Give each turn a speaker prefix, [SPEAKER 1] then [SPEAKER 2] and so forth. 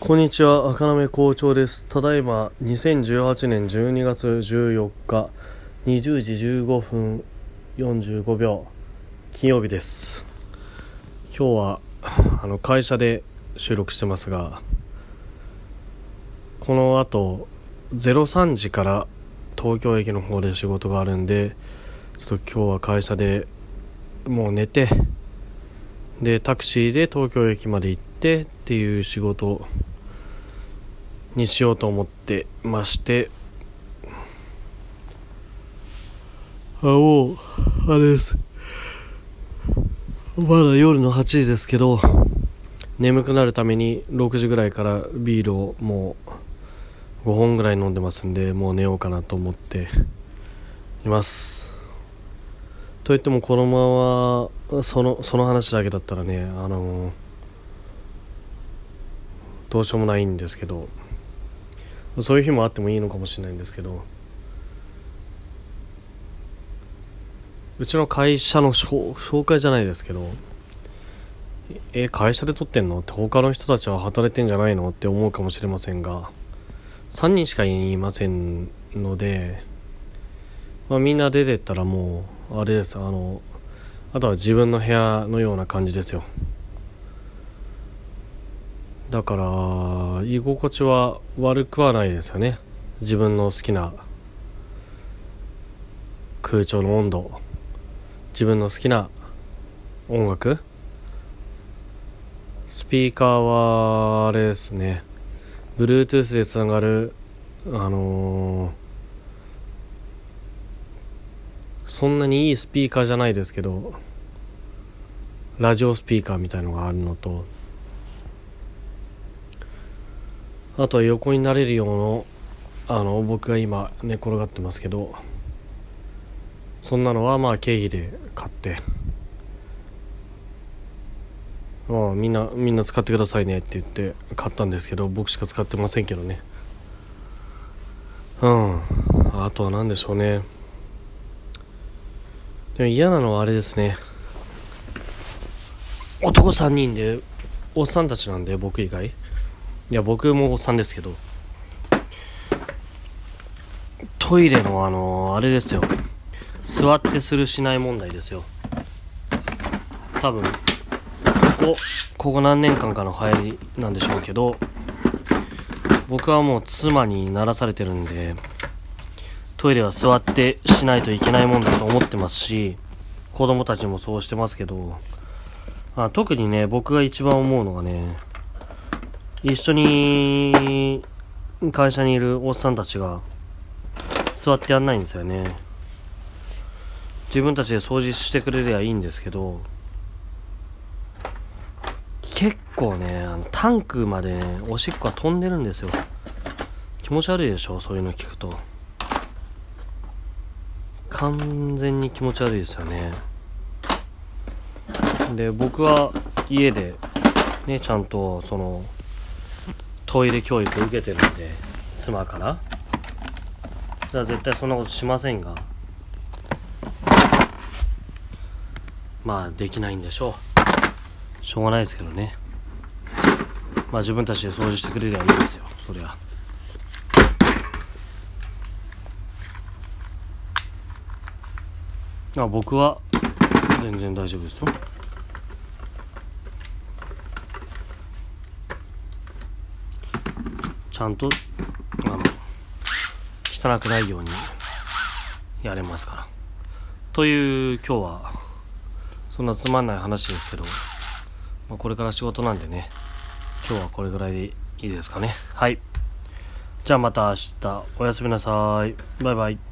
[SPEAKER 1] こんにちは赤目校長です。ただいま2018年12月14日20時15分45秒金曜日です。今日はあの会社で収録してますがこの後03時から東京駅の方で仕事があるんでちょっと今日は会社でもう寝てでタクシーで東京駅まで行ってっていう仕事にしようと思ってまして。あもうあれです。まだ夜の8時ですけど。眠くなるために6時ぐらいからビールをもう5本ぐらい飲んでますんでもう寝ようかなと思っています。といってもこのままそのその話だけだったらねあのどうしようもないんですけどそういう日もあってもいいのかもしれないんですけどうちの会社の紹介じゃないですけどえ会社で撮ってんのって他の人たちは働いてんじゃないのって思うかもしれませんが3人しかいませんので、まあ、みんな出てったらもうあれです。あのあとは自分の部屋のような感じですよ。だから居心地は悪くはないですよね。自分の好きな空調の温度。自分の好きな音楽。スピーカーはあれですね。Bluetooth でつながるあのー、そんなにいいスピーカーじゃないですけどラジオスピーカーみたいのがあるのとあとは横になれるようなあの僕が今寝転がってますけどそんなのはまあ経費で買ってまあみんなみんな使ってくださいねって言って買ったんですけど僕しか使ってませんけどね。うん。あとは何でしょうね。でも嫌なのはあれですね。男3人でおっさんたちなんで僕以外。いや僕もおっさんですけど。トイレのあのあれですよ。座ってするしない問題ですよ。多分ここここ何年間かの流行りなんでしょうけど僕はもう妻にならされてるんでトイレは座ってしないといけないもんだと思ってますし子供たちもそうしてますけどあ特にね僕が一番思うのがね一緒に会社にいるおっさんたちが座ってやんないんですよね。自分たちで掃除してくれりゃいいんですけど結構ねあのタンクまでねおしっこが飛んでるんですよ。気持ち悪いでしょそういうの聞くと。完全に気持ち悪いですよね。で僕は家でねちゃんとそのトイレ教育受けてるんで妻から。じゃあ絶対そんなことしませんが。まあできないんでしょう。しょうがないですけどね。まあ自分たちで掃除してくれりゃいいんですよ。そりゃ。あ僕は全然大丈夫ですよ。ちゃんとあの汚くないようにやれますから。という今日はそんなつまんない話ですけど、まあ、これから仕事なんでね。今日はこれぐらいでいいですかね。はい。じゃあまた明日。おやすみなさい。バイバイ。